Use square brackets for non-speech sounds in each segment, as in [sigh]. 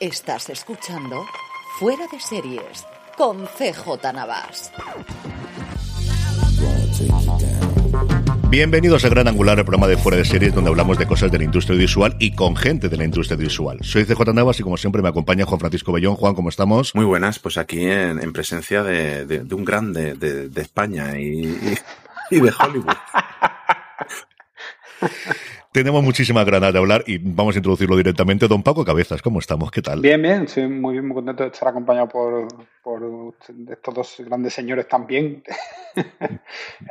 Estás escuchando Fuera de Series con CJ Navas. Bienvenidos a Gran Angular, el programa de Fuera de Series, donde hablamos de cosas de la industria visual y con gente de la industria visual. Soy CJ Navas y como siempre me acompaña Juan Francisco Bellón. Juan, ¿cómo estamos? Muy buenas, pues aquí en, presencia de, un grande de, España y, y de Hollywood. [laughs] Tenemos muchísimas ganas de hablar y vamos a introducirlo directamente. Don Paco Cabezas, ¿cómo estamos? ¿Qué tal? Bien, bien, sí, muy bien, muy contento de estar acompañado por, estos dos grandes señores también. [laughs]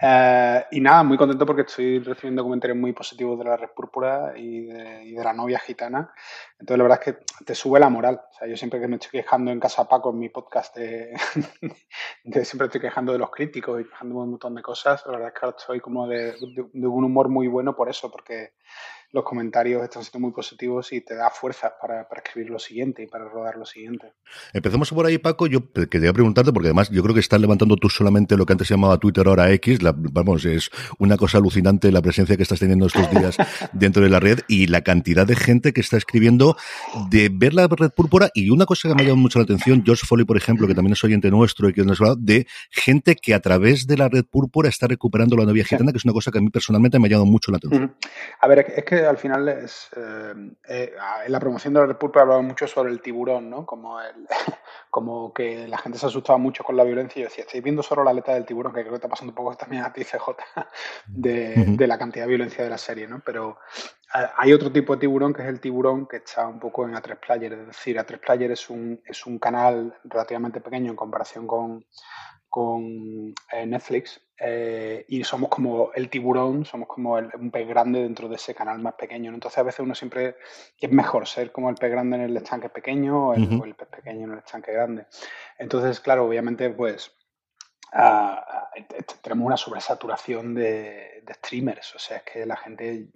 Eh, y nada, muy contento porque estoy recibiendo comentarios muy positivos de la Red Púrpura y de, la novia gitana. Entonces, la verdad es que te sube la moral. O sea, yo siempre que me estoy quejando en Casa Paco, en mi podcast, [laughs] de, siempre estoy quejando de los críticos y quejando un montón de cosas. La verdad es que ahora estoy como de, de un humor muy bueno por eso, porque los comentarios están siendo muy positivos y te da fuerza para, escribir lo siguiente y para rodar lo siguiente. Empecemos por ahí, Paco. Yo quería preguntarte, porque además yo creo que estás levantando tú solamente lo que antes se llamaba Twitter, ahora X. vamos, es una cosa alucinante la presencia que estás teniendo estos días [laughs] dentro de la red y la cantidad de gente que está escribiendo de ver la red púrpura. Y una cosa que me ha llamado mucho la atención, George Foley, por ejemplo, que también es oyente nuestro y que nos ha hablado, de gente que a través de la red púrpura está recuperando la novia gitana, que es una cosa que a mí personalmente me ha llamado mucho la atención. A ver, es que al final es. Eh, eh, en la promoción de la República hablaba mucho sobre el tiburón, ¿no? Como, el, [laughs] como que la gente se asustaba mucho con la violencia. Y yo decía, estáis viendo solo la aleta del tiburón, que creo que está pasando un poco también a ti, [laughs] CJ, de, de la cantidad de violencia de la serie, ¿no? Pero hay otro tipo de tiburón que es el tiburón que está un poco en A3 Player. Es decir, A3 Player es un, es un canal relativamente pequeño en comparación con, con Netflix eh, y somos como el tiburón, somos como un pez grande dentro de ese canal más pequeño. Entonces a veces uno siempre es mejor ser como el pez grande en el estanque pequeño o el, pez pequeño en el estanque grande. Entonces, claro, obviamente pues ah, ah, tenemos una sobresaturación de, streamers. O sea, es que la gente,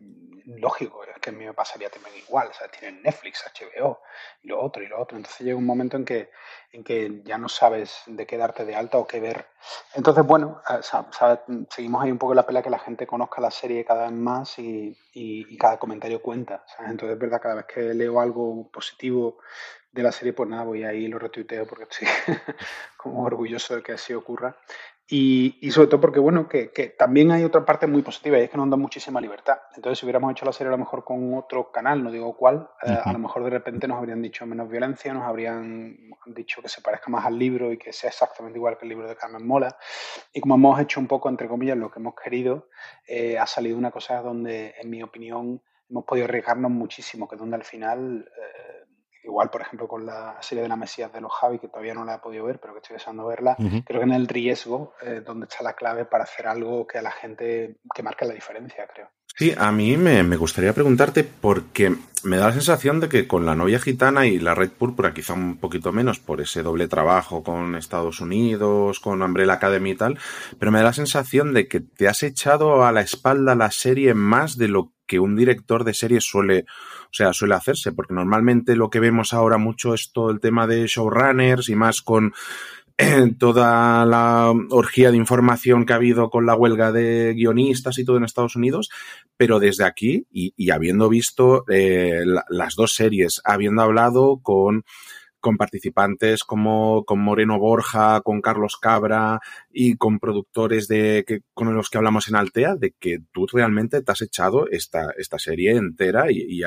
lógico, es que a mí me pasaría también igual. O sea, tienen Netflix, HBO y lo otro y lo otro. Entonces llega un momento en que en que ya no sabes de qué darte de alta o qué ver. Entonces, bueno, seguimos ahí un poco la pelea que la gente conozca la serie cada vez más y, cada comentario cuenta. Entonces, es verdad, cada vez que leo algo positivo de la serie, pues nada, voy ahí y lo retuiteo porque estoy [laughs] como orgulloso de que así ocurra. Y, sobre todo porque, bueno, que, también hay otra parte muy positiva y es que nos da muchísima libertad. Entonces, si hubiéramos hecho la serie a lo mejor con otro canal, no digo cuál, eh, a lo mejor de repente nos habrían dicho menos violencia, nos habrían dicho que se parezca más al libro y que sea exactamente igual que el libro de Carmen Mola. Y como hemos hecho un poco, entre comillas, lo que hemos querido, eh, ha salido una cosa donde, en mi opinión, hemos podido arriesgarnos muchísimo, que es donde al final... Eh, igual, por ejemplo, con la serie de la Mesías de los Javi, que todavía no la he podido ver, pero que estoy deseando verla, creo que en el riesgo eh, donde está la clave para hacer algo que a la gente, que marque la diferencia, creo. Sí, a mí me, gustaría preguntarte porque me da la sensación de que con la novia gitana y la red púrpura, quizá un poquito menos por ese doble trabajo con Estados Unidos, con Umbrella Academy y tal, pero me da la sensación de que te has echado a la espalda la serie más de lo que un director de serie suele, o sea, suele hacerse, porque normalmente lo que vemos ahora mucho es todo el tema de showrunners y más con eh, toda la orgía de información que ha habido con la huelga de guionistas y todo en Estados Unidos, pero desde aquí y, habiendo visto eh, las dos series, habiendo hablado con con participantes como con Moreno Borja, con Carlos Cabra y con productores de que, con los que hablamos en Altea, de que tú realmente te has echado esta, esta serie entera y,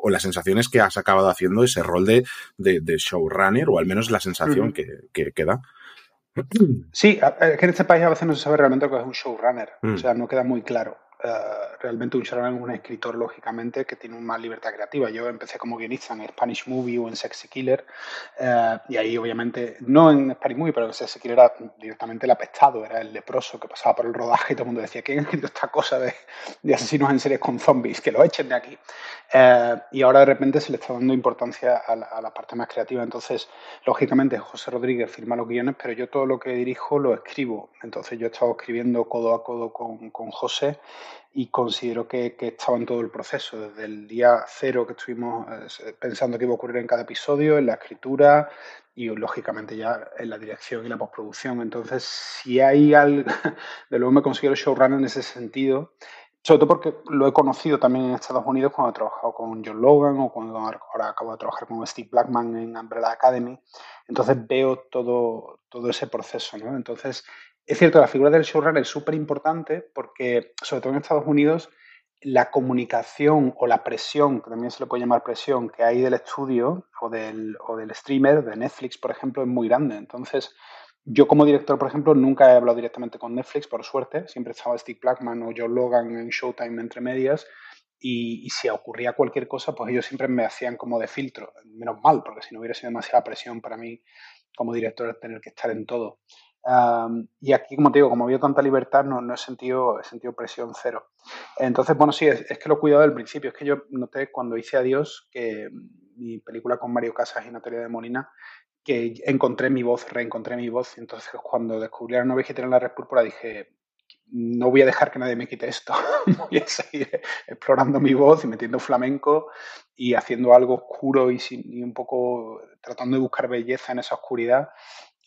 o las sensaciones que has acabado haciendo ese rol de, de, showrunner, o al menos la sensación que, que, da. Sí, es que en este país a veces no se sabe realmente lo que es un showrunner, o mm. sea, no queda muy claro. Eh, realmente un showrunner es un escritor, lógicamente, que tiene más libertad creativa. Yo empecé como guionista en Spanish Movie o en Sexy Killer, eh, y ahí obviamente, no en Spanish Movie, pero en Sexy Killer era directamente el apestado, era el leproso que pasaba por el rodaje y todo el mundo decía, ¿quién ha escrito esta cosa de, asesinos en series con zombies? Que lo echen de aquí. Eh, y ahora de repente se le está dando importancia a la, a la parte más creativa. Entonces, lógicamente, José Rodríguez firma los guiones, pero yo todo lo que dirijo lo escribo. Entonces, yo he estado escribiendo codo a codo con, con José y considero que, que, estaba en todo el proceso, desde el día cero que estuvimos eh, pensando que iba a ocurrir en cada episodio, en la escritura y lógicamente ya en la dirección y la postproducción. Entonces, si hay algo, [laughs] de luego me considero showrunner en ese sentido, sobre todo porque lo he conocido también en Estados Unidos cuando he trabajado con John Logan o cuando ahora acabo de trabajar con Steve Blackman en Umbrella Academy. Entonces veo todo, todo ese proceso, ¿no? Entonces, es cierto, la figura del showrunner es súper importante porque, sobre todo en Estados Unidos, la comunicación o la presión, que también se le puede llamar presión, que hay del estudio o del, o del streamer, de Netflix, por ejemplo, es muy grande. Entonces, yo como director, por ejemplo, nunca he hablado directamente con Netflix, por suerte. Siempre estaba Steve Blackman o John Logan en Showtime entre medias. Y, y, si ocurría cualquier cosa, pues ellos siempre me hacían como de filtro. Menos mal, porque si no hubiera sido demasiada presión para mí como director tener que estar en todo. Um, y aquí, como te digo, como había tanta libertad, no, no he, sentido, he sentido presión cero. Entonces, bueno, sí, es, es, que lo he cuidado del principio. Es que yo noté cuando hice Adiós, que mi película con Mario Casas y Natalia de Molina, que encontré mi voz, reencontré mi voz. Entonces, cuando descubrí la nueva vegetariana en la Red Púrpura, dije, no voy a dejar que nadie me quite esto. [laughs] voy a seguir explorando mi voz y metiendo flamenco y haciendo algo oscuro y, sin, y un poco tratando de buscar belleza en esa oscuridad.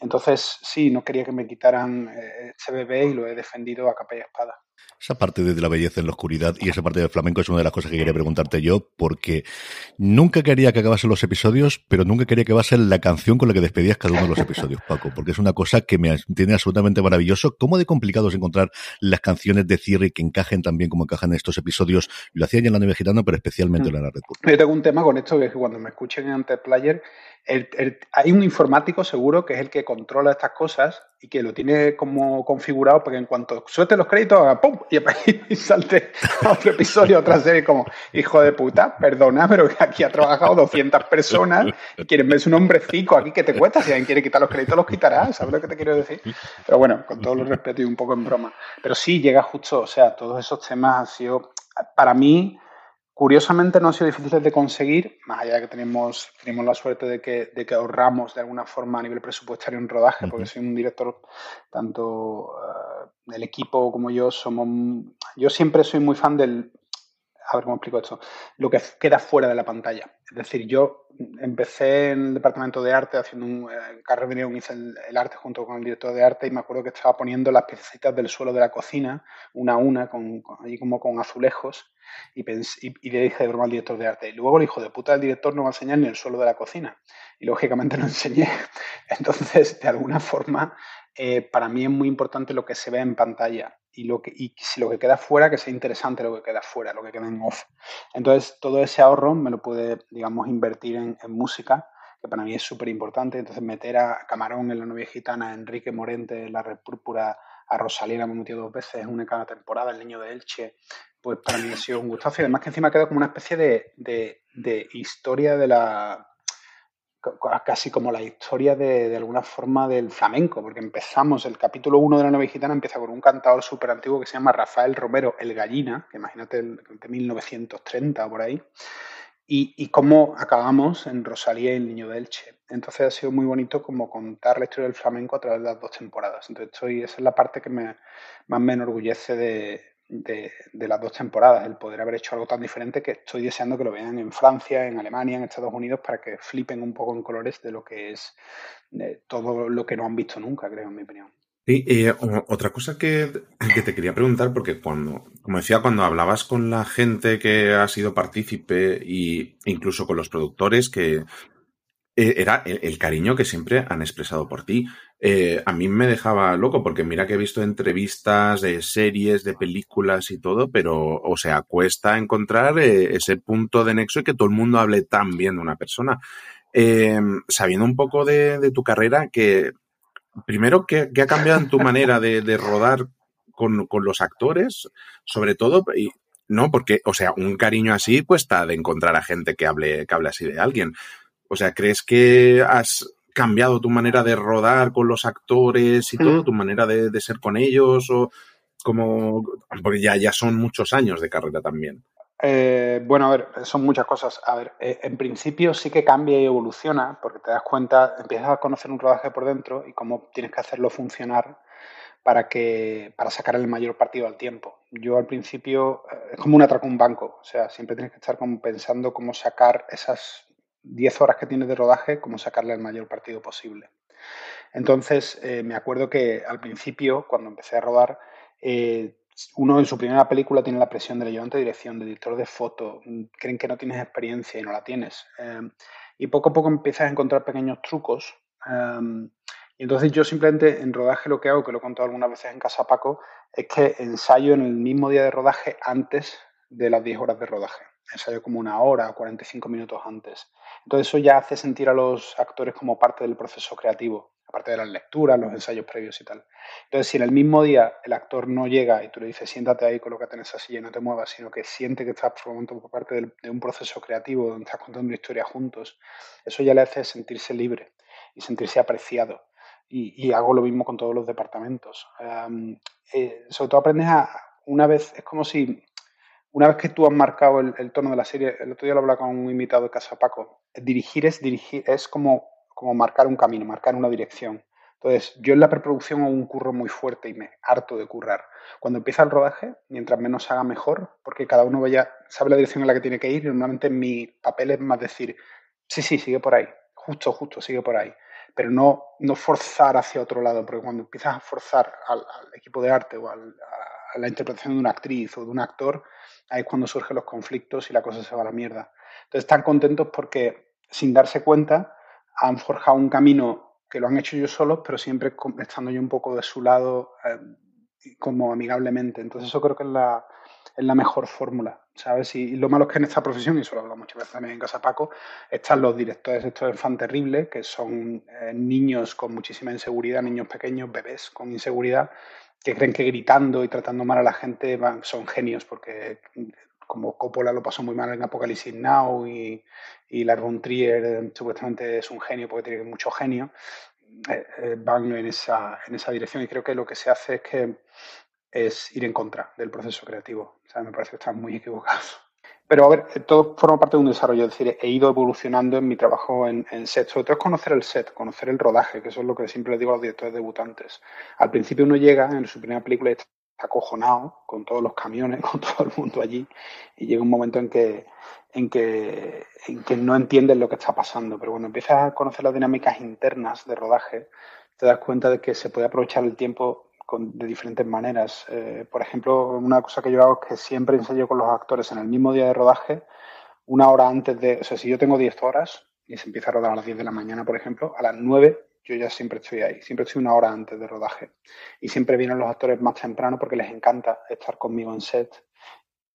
Entonces, sí, no quería que me quitaran eh, ese bebé y lo he defendido a capa y espada. Esa parte de la belleza en la oscuridad y esa parte del flamenco es una de las cosas que quería preguntarte yo, porque nunca quería que acabasen los episodios, pero nunca quería que acabasen la canción con la que despedías cada uno de los episodios, Paco, porque es una cosa que me tiene absolutamente maravilloso. ¿Cómo de complicado es encontrar las canciones de cierre que encajen también como encajan en estos episodios? Lo hacía ya en la Nueva Gitana, pero especialmente mm. en la Red Bull. Yo tengo un tema con esto, que es que cuando me escuchen en Player, el, el, hay un informático seguro que es el que controla estas cosas y que lo tiene como configurado para que en cuanto suelte los créditos, haga ¡pum! Y, [laughs] salte otro episodio, otra serie, como, hijo de puta, perdona, pero aquí ha trabajado 200 personas y quieren ver su nombrecico aquí que te cuesta. Si alguien quiere quitar los créditos, los quitará, ¿sabes lo que te quiero decir? Pero bueno, con todo el respeto y un poco en broma. Pero sí, llega justo, o sea, todos esos temas han sido, para mí, Curiosamente no han sido difíciles de conseguir, más allá de que tenemos, tenemos la suerte de que, de que ahorramos de alguna forma a nivel presupuestario en rodaje, porque soy un director, tanto uh, el equipo como yo somos... Yo siempre soy muy fan del... A ver cómo explico esto. Lo que queda fuera de la pantalla. Es decir, yo empecé en el departamento de arte haciendo un... Eh, Carrera hice el, el, arte junto con el director de arte y me acuerdo que estaba poniendo las piecitas del suelo de la cocina, una a una, con, con, como con azulejos y, y, le dije de broma al director de arte. Y luego el hijo de puta del director no va a enseñar ni el suelo de la cocina. Y lógicamente lo enseñé. [laughs] Entonces, de alguna forma, eh, para mí es muy importante lo que se ve en pantalla. Y, lo que, y si lo que queda fuera, que sea interesante lo que queda fuera, lo que queda en off. Entonces, todo ese ahorro me lo puede, digamos, invertir en, música que para mí es súper importante. Entonces, meter a Camarón en la novia gitana, a Enrique Morente en la Red Púrpura, a Rosalía me he metido dos veces, una cada temporada, El Niño de Elche, pues para mí ha sido un gustazo. Y además que encima queda como una especie de, de historia de la casi como la historia de, de, alguna forma del flamenco, porque empezamos, el capítulo 1 de la novela gitana empieza con un cantador súper antiguo que se llama Rafael Romero el Gallina, que imagínate el, de 1930 por ahí, y, y cómo acabamos en Rosalía y el Niño de Elche. Entonces ha sido muy bonito como contar la historia del flamenco a través de las dos temporadas. Entonces estoy, esa es la parte que me, más me enorgullece de, de, las dos temporadas, el poder haber hecho algo tan diferente que estoy deseando que lo vean en Francia, en Alemania, en Estados Unidos, para que flipen un poco en colores de lo que es de todo lo que no han visto nunca, creo, en mi opinión. Sí, otra cosa que, que, te quería preguntar, porque cuando, como decía, cuando hablabas con la gente que ha sido partícipe e incluso con los productores, que eh, era el, cariño que siempre han expresado por ti. Eh, a mí me dejaba loco, porque mira que he visto entrevistas de series, de películas y todo, pero, o sea, cuesta encontrar eh, ese punto de nexo y que todo el mundo hable tan bien de una persona. Eh, sabiendo un poco de, tu carrera, que primero, ¿qué, ha cambiado en tu manera de, rodar con, los actores, sobre todo, no, porque, o sea, un cariño así cuesta de encontrar a gente que hable, que hable así de alguien. O sea, ¿crees que has cambiado tu manera de rodar con los actores y todo, tu manera de, de, ser con ellos? O como, porque ya, ya son muchos años de carrera también. Eh, bueno, a ver, son muchas cosas. A ver, eh, en principio sí que cambia y evoluciona, porque te das cuenta, empiezas a conocer un rodaje por dentro y cómo tienes que hacerlo funcionar para que para sacar el mayor partido al tiempo. Yo al principio eh, es como un atraco un banco, o sea, siempre tienes que estar como pensando cómo sacar esas 10 horas que tienes de rodaje, cómo sacarle el mayor partido posible. Entonces, me acuerdo que al principio, cuando empecé a rodar, eh, uno en su primera película tiene la presión del ayudante de dirección, de editor de foto, mm, creen que no tienes experiencia y no la tienes. Em, y poco a poco empiezas a encontrar pequeños trucos. Em, y entonces yo simplemente en rodaje lo que hago, que lo he contado algunas veces en casa Paco, es que ensayo en el mismo día de rodaje antes de las 10 horas de rodaje. Ensayo como una hora, 45 minutos antes. Entonces eso ya hace sentir a los actores como parte del proceso creativo aparte de las lecturas, los ensayos previos y tal. Entonces, si en el mismo día el actor no llega y tú le dices, siéntate ahí, colócate en esa silla y no te muevas, sino que siente que estás formando parte de un proceso creativo donde estás contando una historia juntos, eso ya le hace sentirse libre y sentirse apreciado. Y, hago lo mismo con todos los departamentos. Eh, sobre todo aprendes a, una vez, es como si, una vez que tú has marcado el, tono de la serie, el otro día lo hablaba con un invitado de Casa Paco, dirigir es dirigir, es como como marcar un camino, marcar una dirección. Entonces, yo en la preproducción hago un curro muy fuerte y me harto de currar. Cuando empieza el rodaje, mientras menos haga mejor, porque cada uno vaya, sabe la dirección en la que tiene que ir, y normalmente mi papel es más decir, sí, sí, sigue por ahí, justo, justo, sigue por ahí. Pero no, no forzar hacia otro lado, porque cuando empiezas a forzar al, equipo de arte o a la interpretación de una actriz o de un actor, ahí es cuando surgen los conflictos y la cosa se va a la mierda. Entonces, están contentos porque, sin darse cuenta, han forjado un camino que lo han hecho ellos solos, pero siempre estando yo un poco de su lado eh, como amigablemente. Entonces eso creo que es la, es la mejor fórmula, ¿sabes? Y, lo malo es que en esta profesión, y eso lo hablo muchas veces también en Casa Paco, están los directores estos de fan terrible, que son eh, niños con muchísima inseguridad, niños pequeños, bebés con inseguridad, que creen que gritando y tratando mal a la gente van, son genios, porque como Coppola lo pasó muy mal en Apocalypse Now y, y Lars von Trier eh, supuestamente es un genio porque tiene mucho genio, eh, eh, van en esa, en esa dirección y creo que lo que se hace es que es ir en contra del proceso creativo. O sea, me parece que están muy equivocados. Pero a ver, todo forma parte de un desarrollo, es decir, he ido evolucionando en mi trabajo en, en, set. Sobre todo es conocer el set, conocer el rodaje, que eso es lo que siempre le digo a los directores debutantes. Al principio uno llega en su primera película y acojonado con todos los camiones, [laughs] con todo el mundo allí, y llega un momento en que, en que, en que no entiendes lo que está pasando. Pero cuando empiezas a conocer las dinámicas internas de rodaje, te das cuenta de que se puede aprovechar el tiempo con, de diferentes maneras. Eh, por ejemplo, una cosa que yo hago es que siempre ensayo con los actores en el mismo día de rodaje, una hora antes de, o sea, si yo tengo 10 horas y se empieza a rodar a las 10 de la mañana, por ejemplo, a las 9 yo ya siempre estoy ahí, siempre estoy una hora antes de rodaje. Y siempre vienen los actores más temprano porque les encanta estar conmigo en set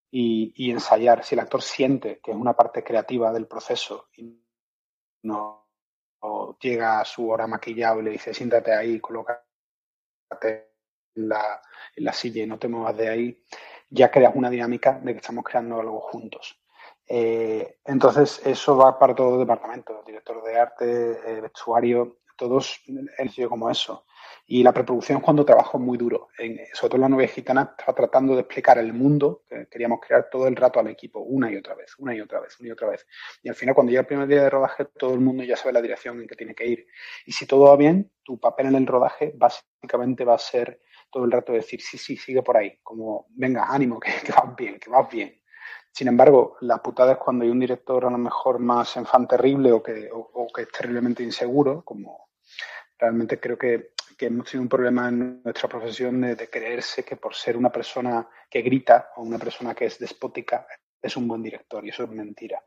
y, ensayar. Si el actor siente que es una parte creativa del proceso y no, llega a su hora maquillado y le dice siéntate ahí, colócate en la, la silla y no te muevas de ahí, ya creas una dinámica de que estamos creando algo juntos. Eh, entonces, eso va para todos los departamentos, director de arte, eh, vestuario, todos han sido como eso. Y la preproducción es cuando trabajo muy duro. En, sobre todo en la novia gitana estaba tratando de explicar el mundo que queríamos crear todo el rato al equipo, una y otra vez, una y otra vez, una y otra vez. Y al final, cuando llega el primer día de rodaje, todo el mundo ya sabe la dirección en que tiene que ir. Y si todo va bien, tu papel en el rodaje básicamente va a ser todo el rato decir, sí, sí, sigue por ahí. Como, venga, ánimo, que, que vas bien, que vas bien. Sin embargo, la putada es cuando hay un director a lo mejor más enfant terrible o que, o que es terriblemente inseguro, como realmente creo que, hemos tenido un problema en nuestra profesión de, creerse que por ser una persona que grita o una persona que es despótica es un buen director y eso es mentira.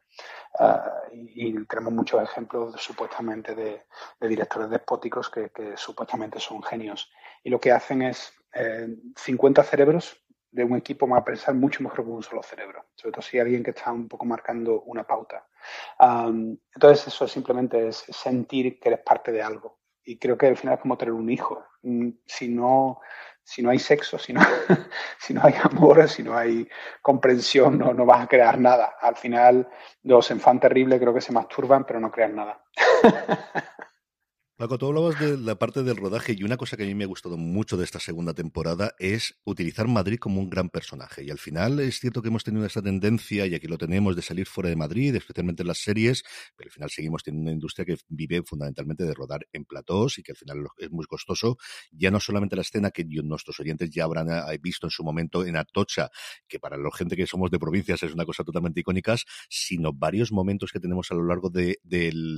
Ah, y, tenemos muchos ejemplos supuestamente de, directores despóticos que, supuestamente son genios y lo que hacen es 50 eh, cerebros de un equipo va a pensar mucho mejor que un solo cerebro, sobre todo si hay alguien que está un poco marcando una pauta. entonces eso simplemente es sentir que eres parte de algo y creo que al final es como tener un hijo. Mm, si no, si no hay sexo, si no, [laughs] si no hay amor, si no hay comprensión, no, no vas a crear nada. Al final, los enfants terribles creo que se masturban, pero no crean nada. [laughs] Paco, tú hablabas de la parte del rodaje y una cosa que a mí me ha gustado mucho de esta segunda temporada es utilizar Madrid como un gran personaje. Y al final es cierto que hemos tenido esta tendencia, y aquí lo tenemos, de salir fuera de Madrid, especialmente en las series, pero al final seguimos teniendo una industria que vive fundamentalmente de rodar en platós y que al final es muy costoso. Ya no solamente la escena que nuestros oyentes ya habrán eh, visto en su momento en Atocha, que para la gente que somos de provincias es una cosa totalmente icónica, sino varios momentos que tenemos a lo largo de,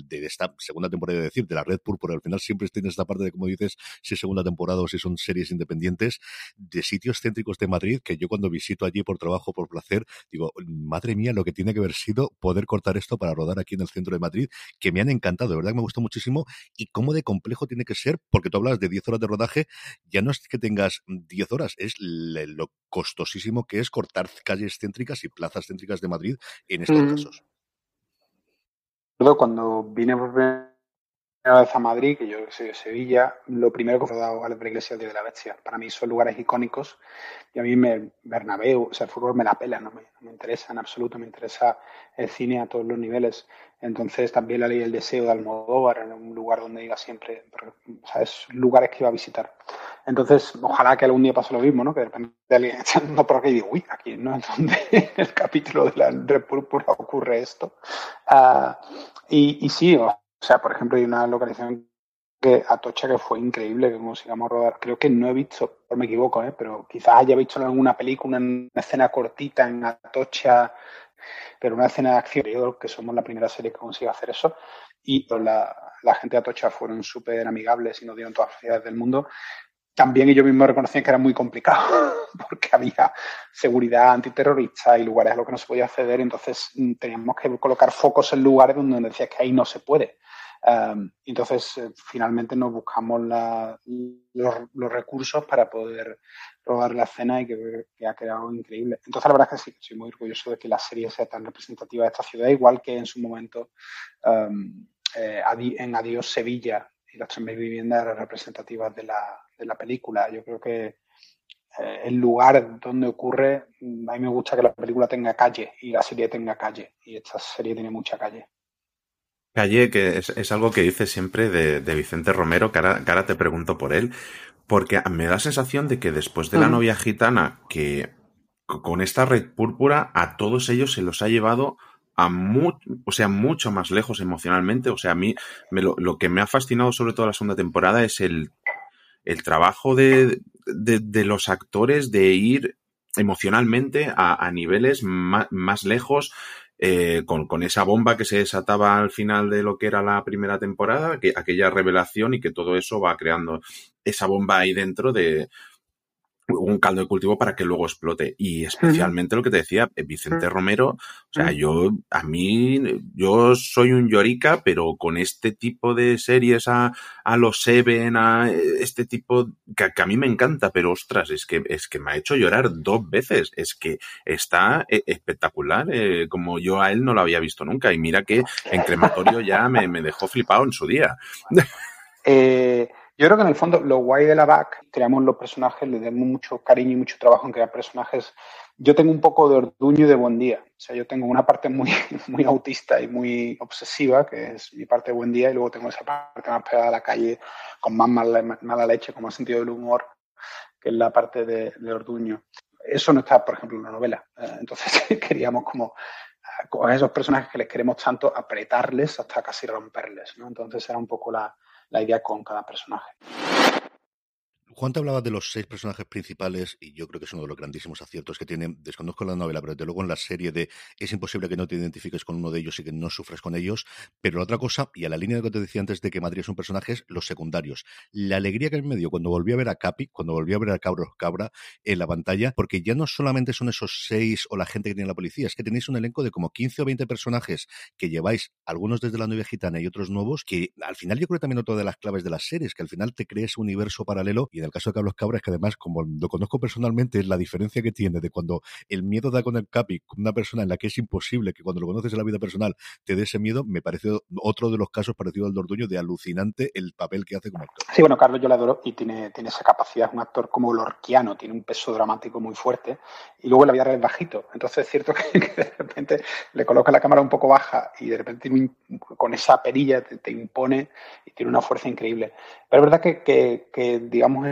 esta segunda temporada, de decir, de la Red Púrpura pero al final siempre tienes esta parte de, como dices, si es segunda temporada o si son series independientes, de sitios céntricos de Madrid, que yo cuando visito allí por trabajo, por placer, digo, madre mía, lo que tiene que haber sido poder cortar esto para rodar aquí en el centro de Madrid, que me han encantado, de verdad que me gustó muchísimo, y cómo de complejo tiene que ser, porque tú hablas de 10 horas de rodaje, ya no es que tengas 10 horas, es lo costosísimo que es cortar calles céntricas y plazas céntricas de Madrid en estos mm. casos. Cuando vine por primera vez a Madrid, que yo soy de Sevilla, lo primero que he dado a la iglesia de la Bestia. Para mí son lugares icónicos y a mí me Bernabéu, o sea, el fútbol me la pela, no me, interesa en absoluto, me interesa el cine a todos los niveles. Entonces también la ley del deseo de Almodóvar, en un lugar donde iba siempre, o sea, es lugares que iba a visitar. Entonces, ojalá que algún día pase lo mismo, ¿no? Que de repente alguien [laughs] echando por aquí y digo, uy, aquí no es donde en [laughs] el capítulo de la República ocurre esto. Uh, y, y sí, o sea, por ejemplo, hay una localización que Atocha que fue increíble que consigamos rodar. Creo que no he visto, o me equivoco, ¿eh? pero quizás haya visto alguna película una escena cortita en Atocha, pero una escena de acción. Yo que somos la primera serie que consigue hacer eso. Y la, la gente de Atocha fueron súper amigables y nos dieron todas las facilidades del mundo. También ellos mismos reconocían que era muy complicado [laughs] porque había seguridad antiterrorista y lugares a los que no se podía acceder. Entonces mm, teníamos que colocar focos en lugares donde decía que ahí no se puede entonces, eh, finalmente nos buscamos los, recursos para poder rodar la escena y que, ha quedado increíble. Entonces, la verdad es que sí, soy muy orgulloso de que la serie sea tan representativa de esta ciudad, igual que en su momento eh, en Adiós Sevilla y las tres viviendas eran representativas de la, de la película. Yo creo que eh, el lugar donde ocurre, a mí me gusta que la película tenga calle y la serie tenga calle. Y esta serie tiene mucha calle. Calle, que es, algo que dice siempre de, Vicente Romero, que ahora, te pregunto por él, porque me da la sensación de que después de la novia gitana, que con esta red púrpura, a todos ellos se los ha llevado a o sea, mucho más lejos emocionalmente. O sea, a mí lo, que me ha fascinado sobre todo la segunda temporada es el, el trabajo de, de, los actores de ir emocionalmente a, niveles más, más lejos eh, con, con, esa bomba que se desataba al final de lo que era la primera temporada, que, aquella revelación y que todo eso va creando esa bomba ahí dentro de, un caldo de cultivo para que luego explote. Y especialmente lo que te decía eh, Vicente Romero, o sea, yo, a mí, yo soy un llorica, pero con este tipo de series a, a los Seven, a este tipo, que, a mí me encanta, pero ostras, es que, es que me ha hecho llorar dos veces. Es que está eh, espectacular, eh, como yo a él no lo había visto nunca. Y mira que en crematorio ya me, me dejó flipado en su día. [laughs] Eh, yo creo que en el fondo lo guay de la BAC, creamos los personajes, le damos mucho cariño y mucho trabajo en crear personajes. Yo tengo un poco de orduño y de buen día. O sea, yo tengo una parte muy, [laughs] muy autista y muy obsesiva, que es mi parte de buen día, y luego tengo esa parte más pegada a la calle, con más mala, leche, con más sentido del humor, que es la parte de, orduño. Eso no está, por ejemplo, en la novela. Eh, entonces [laughs] queríamos como con esos personajes que les queremos tanto apretarles hasta casi romperles, ¿no? Entonces era un poco la, la idea con cada personaje. Juan te hablaba de los seis personajes principales y yo creo que es uno de los grandísimos aciertos que tienen, desconozco la novela, pero desde luego en la serie de es imposible que no te identifiques con uno de ellos y que no sufres con ellos, pero la otra cosa, y a la línea de lo que te decía antes de que Madrid es un personaje, los secundarios. La alegría que me dio cuando volví a ver a Capi, cuando volví a ver a Cabro Cabra en la pantalla, porque ya no solamente son esos seis o la gente que tiene la policía, es que tenéis un elenco de como 15 o 20 personajes que lleváis, algunos desde la novia gitana y otros nuevos, que al final yo creo que también otra de las claves de las series, que al final te crees un universo paralelo y el caso de Carlos Cabra es que además, como lo conozco personalmente, la diferencia que tiene de cuando el miedo da con el capi, una persona en la que es imposible que cuando lo conoces en la vida personal te dé ese miedo, me parece otro de los casos parecido al Dorduño de alucinante el papel que hace como actor. Sí, bueno, Carlos yo le adoro y tiene, tiene esa capacidad, es un actor como lorquiano, tiene un peso dramático muy fuerte y luego la vida real es bajito. Entonces es cierto [laughs] que, de repente le coloca la cámara un poco baja y de repente con esa perilla te, impone y tiene una fuerza increíble. Pero es verdad que, que, digamos,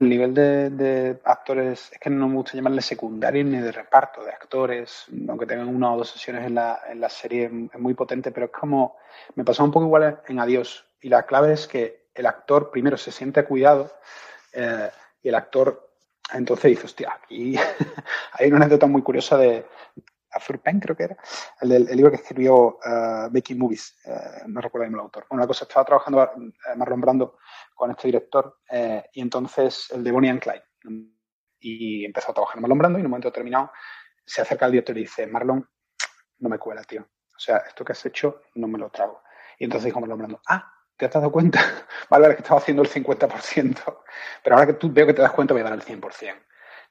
el nivel de, actores, es que no me gusta llamarle secundario ni de reparto, de actores, aunque tengan una o dos sesiones en la, en la serie, es muy potente, pero es como, me pasó un poco igual en Adiós. Y la clave es que el actor primero se siente cuidado eh, y el actor entonces dice, hostia, aquí [laughs] hay una anécdota muy curiosa de, Arthur Penn, creo que era, el, el libro que escribió uh, Making Movies, uh, no recuerdo el autor. Bueno, la cosa, estaba trabajando uh, Marlon Brando con este director eh, y entonces el de Bonnie and Clyde. Y empezó a trabajar Marlon Brando y en un momento determinado se acerca al director y dice, Marlon, no me cuela, tío. O sea, esto que has hecho no me lo trago. Y entonces dijo Marlon Brando, ah, ¿te has dado cuenta? [laughs] vale, vale, que estaba haciendo el 50%, pero ahora que tú veo que te das cuenta voy a dar el 100%.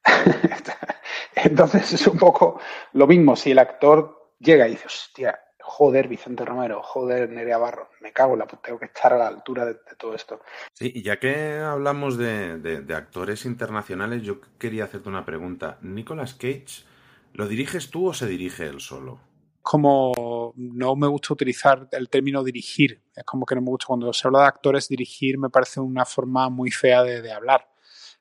[laughs] Entonces es un poco lo mismo. Si el actor llega y dice, hostia, joder, Vicente Romero, joder, Nerea Barro, me cago en la puta, tengo que estar a la altura de, todo esto. Sí, y ya que hablamos de, actores internacionales, yo quería hacerte una pregunta. ¿Nicolas Cage lo diriges tú o se dirige él solo? Como no me gusta utilizar el término dirigir, es como que no me gusta cuando se habla de actores, dirigir me parece una forma muy fea de hablar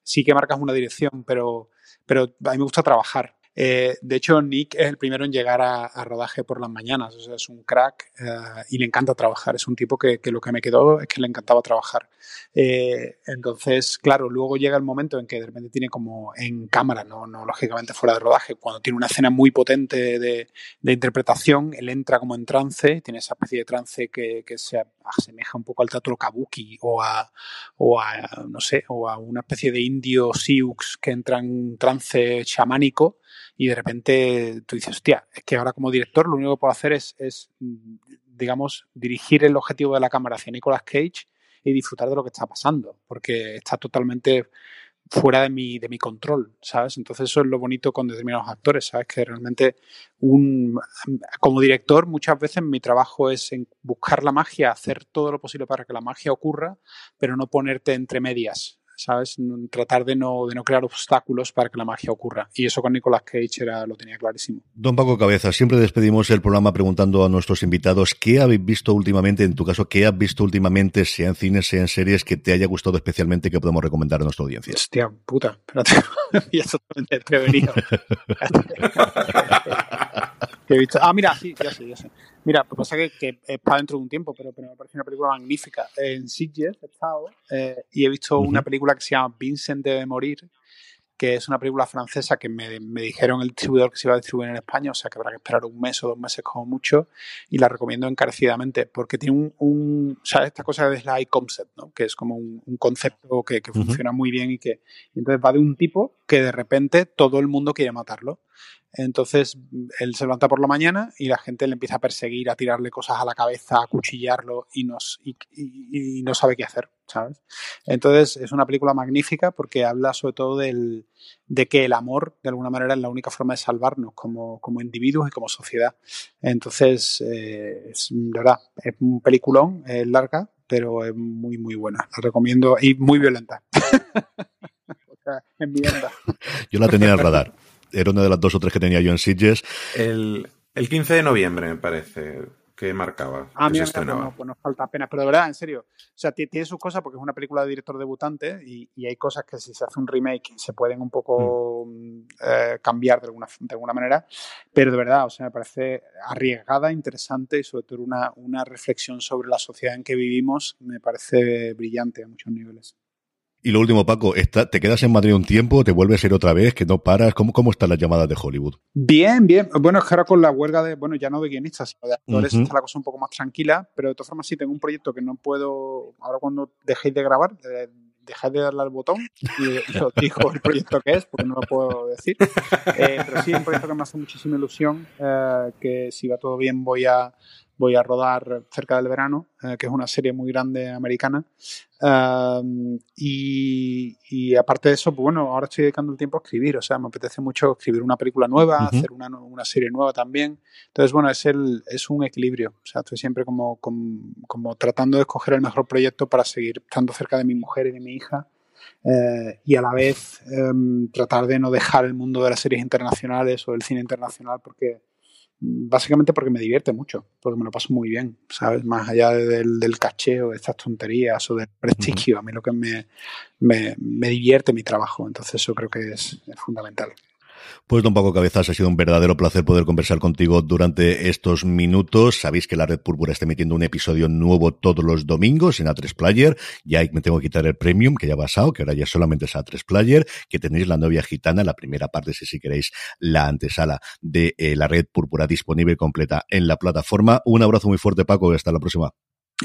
sí que marcas una dirección, pero, pero a mí me gusta trabajar. Eh, de hecho, Nick es el primero en llegar a, rodaje por las mañanas. O es un crack eh, y le encanta trabajar. Es un tipo que, lo que me quedó es que le encantaba trabajar. Eh, entonces, claro, luego llega el momento en que de repente tiene como en cámara, no, no lógicamente fuera de rodaje, cuando tiene una escena muy potente de, interpretación, él entra como en trance, tiene esa especie de trance que, se asemeja un poco al teatro kabuki o a, o a, no sé, o a una especie de indio sioux que entra en trance chamánico y de repente tú dices, hostia, es que ahora como director lo único que puedo hacer es, digamos, dirigir el objetivo de la cámara hacia Nicolas Cage y disfrutar de lo que está pasando, porque está totalmente fuera de mi, de mi control, ¿sabes? Entonces eso es lo bonito con determinados actores, ¿sabes? Que realmente un, como director muchas veces mi trabajo es en buscar la magia, hacer todo lo posible para que la magia ocurra, pero no ponerte entre medias, ¿sabes? Tratar de no, de no crear obstáculos para que la magia ocurra. Y eso con Nicolas Cage era, lo tenía clarísimo. Don Paco Cabeza, siempre despedimos el programa preguntando a nuestros invitados qué habéis visto últimamente, en tu caso, qué has visto últimamente, sea en cines, sea en series, que te haya gustado especialmente que podemos recomendar a nuestra audiencia. Hostia, puta, espérate, [laughs] ya totalmente prevenido. [laughs] [laughs] he visto. Ah, mira, sí, ya sé, ya sé. Mira, pues pasa que, que es para dentro de un tiempo, pero, pero me parece una película magnífica. En Sitges he estado eh, y he visto una película que se llama Vincent debe morir, que es una película francesa que me, me, dijeron el distribuidor que se iba a distribuir en España, o sea que habrá que esperar un mes o dos meses como mucho, y la recomiendo encarecidamente, porque tiene un, un ¿sabes? Esta cosa de slide concept, ¿no? Que es como un, un concepto que, que funciona muy bien y que y entonces va de un tipo que de repente todo el mundo quiere matarlo. Entonces él se levanta por la mañana y la gente le empieza a perseguir, a tirarle cosas a la cabeza, a cuchillarlo y, nos, y, no sabe qué hacer, ¿sabes? Entonces es una película magnífica porque habla sobre todo del, de que el amor de alguna manera es la única forma de salvarnos como, como individuos y como sociedad. Entonces, eh, es, verdad, es un peliculón, es larga, pero es muy, muy buena. La recomiendo y muy violenta. [laughs] o sea, en Yo la tenía en radar era una de las dos o tres que tenía yo en Sitges. El, el 15 de noviembre, me parece que marcaba. Ah, mira, no, pues nos falta pena. Pero de verdad, en serio, o sea, tiene sus cosas porque es una película de director debutante y, y hay cosas que si se hace un remake se pueden un poco mm. eh, cambiar de alguna, de alguna manera. Pero de verdad, o sea, me parece arriesgada, interesante y sobre todo una, una reflexión sobre la sociedad en que vivimos me parece brillante a muchos niveles. Y lo último, Paco, ¿te quedas en Madrid un tiempo? ¿Te vuelves a ir otra vez? ¿Que no paras? ¿Cómo, cómo están las llamadas de Hollywood? Bien, bien. Bueno, es que ahora con la huelga de, bueno, ya no de guionistas, sino de actores, está la cosa un poco más tranquila, pero de todas formas sí tengo un proyecto que no puedo, ahora cuando dejéis de grabar, de, dejad de darle al botón y, os digo el proyecto que es, porque no lo puedo decir. Eh, pero sí, un proyecto que me hace muchísima ilusión, eh, que si va todo bien voy a voy a rodar cerca del verano, eh, que es una serie muy grande americana. Um, y, y, aparte de eso, pues bueno, ahora estoy dedicando el tiempo a escribir, o sea, me apetece mucho escribir una película nueva, uh -huh. hacer una, una, serie nueva también. Entonces, bueno, es, el, es un equilibrio, o sea, estoy siempre como, como, como tratando de escoger el mejor proyecto para seguir estando cerca de mi mujer y de mi hija. Eh, y a la vez eh, tratar de no dejar el mundo de las series internacionales o el cine internacional porque básicamente porque me divierte mucho, porque me lo paso muy bien, ¿sabes? Más allá del, del caché o de estas tonterías o del prestigio, uh -huh. a mí lo que me, me, me, divierte mi trabajo, entonces eso creo que es, es fundamental. Pues don Paco Cabezas, ha sido un verdadero placer poder conversar contigo durante estos minutos. Sabéis que la Red Púrpura está emitiendo un episodio nuevo todos los domingos en A3 Player. Ya me tengo que quitar el premium, que ya ha pasado, que ahora ya solamente es A3 Player, que tenéis la novia gitana, la primera parte, si, si queréis, la antesala de eh, la Red Púrpura disponible completa en la plataforma. Un abrazo muy fuerte, Paco, y hasta la próxima.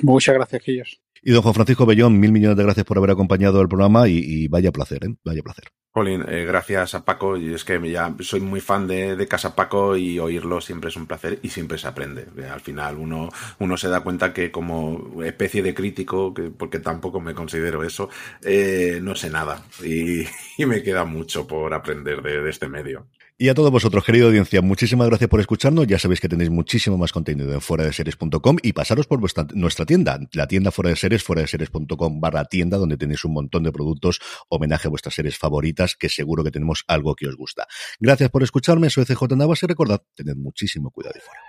Muchas gracias, Quillos. Y don Juan Francisco Bellón, mil millones de gracias por haber acompañado el programa y, y vaya placer, ¿eh? Vaya placer. Colin, eh, gracias a Paco. Y es que ya soy muy fan de, Casa Paco y oírlo siempre es un placer y siempre se aprende. Al final uno, uno se da cuenta que como especie de crítico, que, porque tampoco me considero eso, eh, no sé nada y, [laughs] me queda mucho por aprender de, de este medio. Y a todos vosotros, querida audiencia, muchísimas gracias por escucharnos. Ya sabéis que tenéis muchísimo más contenido en fuera de series.com y pasaros por vuestra, nuestra tienda, la tienda fuera de series, fuera de series.com barra tienda, donde tenéis un montón de productos, homenaje a vuestras series favoritas, que seguro que tenemos algo que os gusta. Gracias por escucharme, soy CJ Navas y recordad, tened muchísimo cuidado y fuera.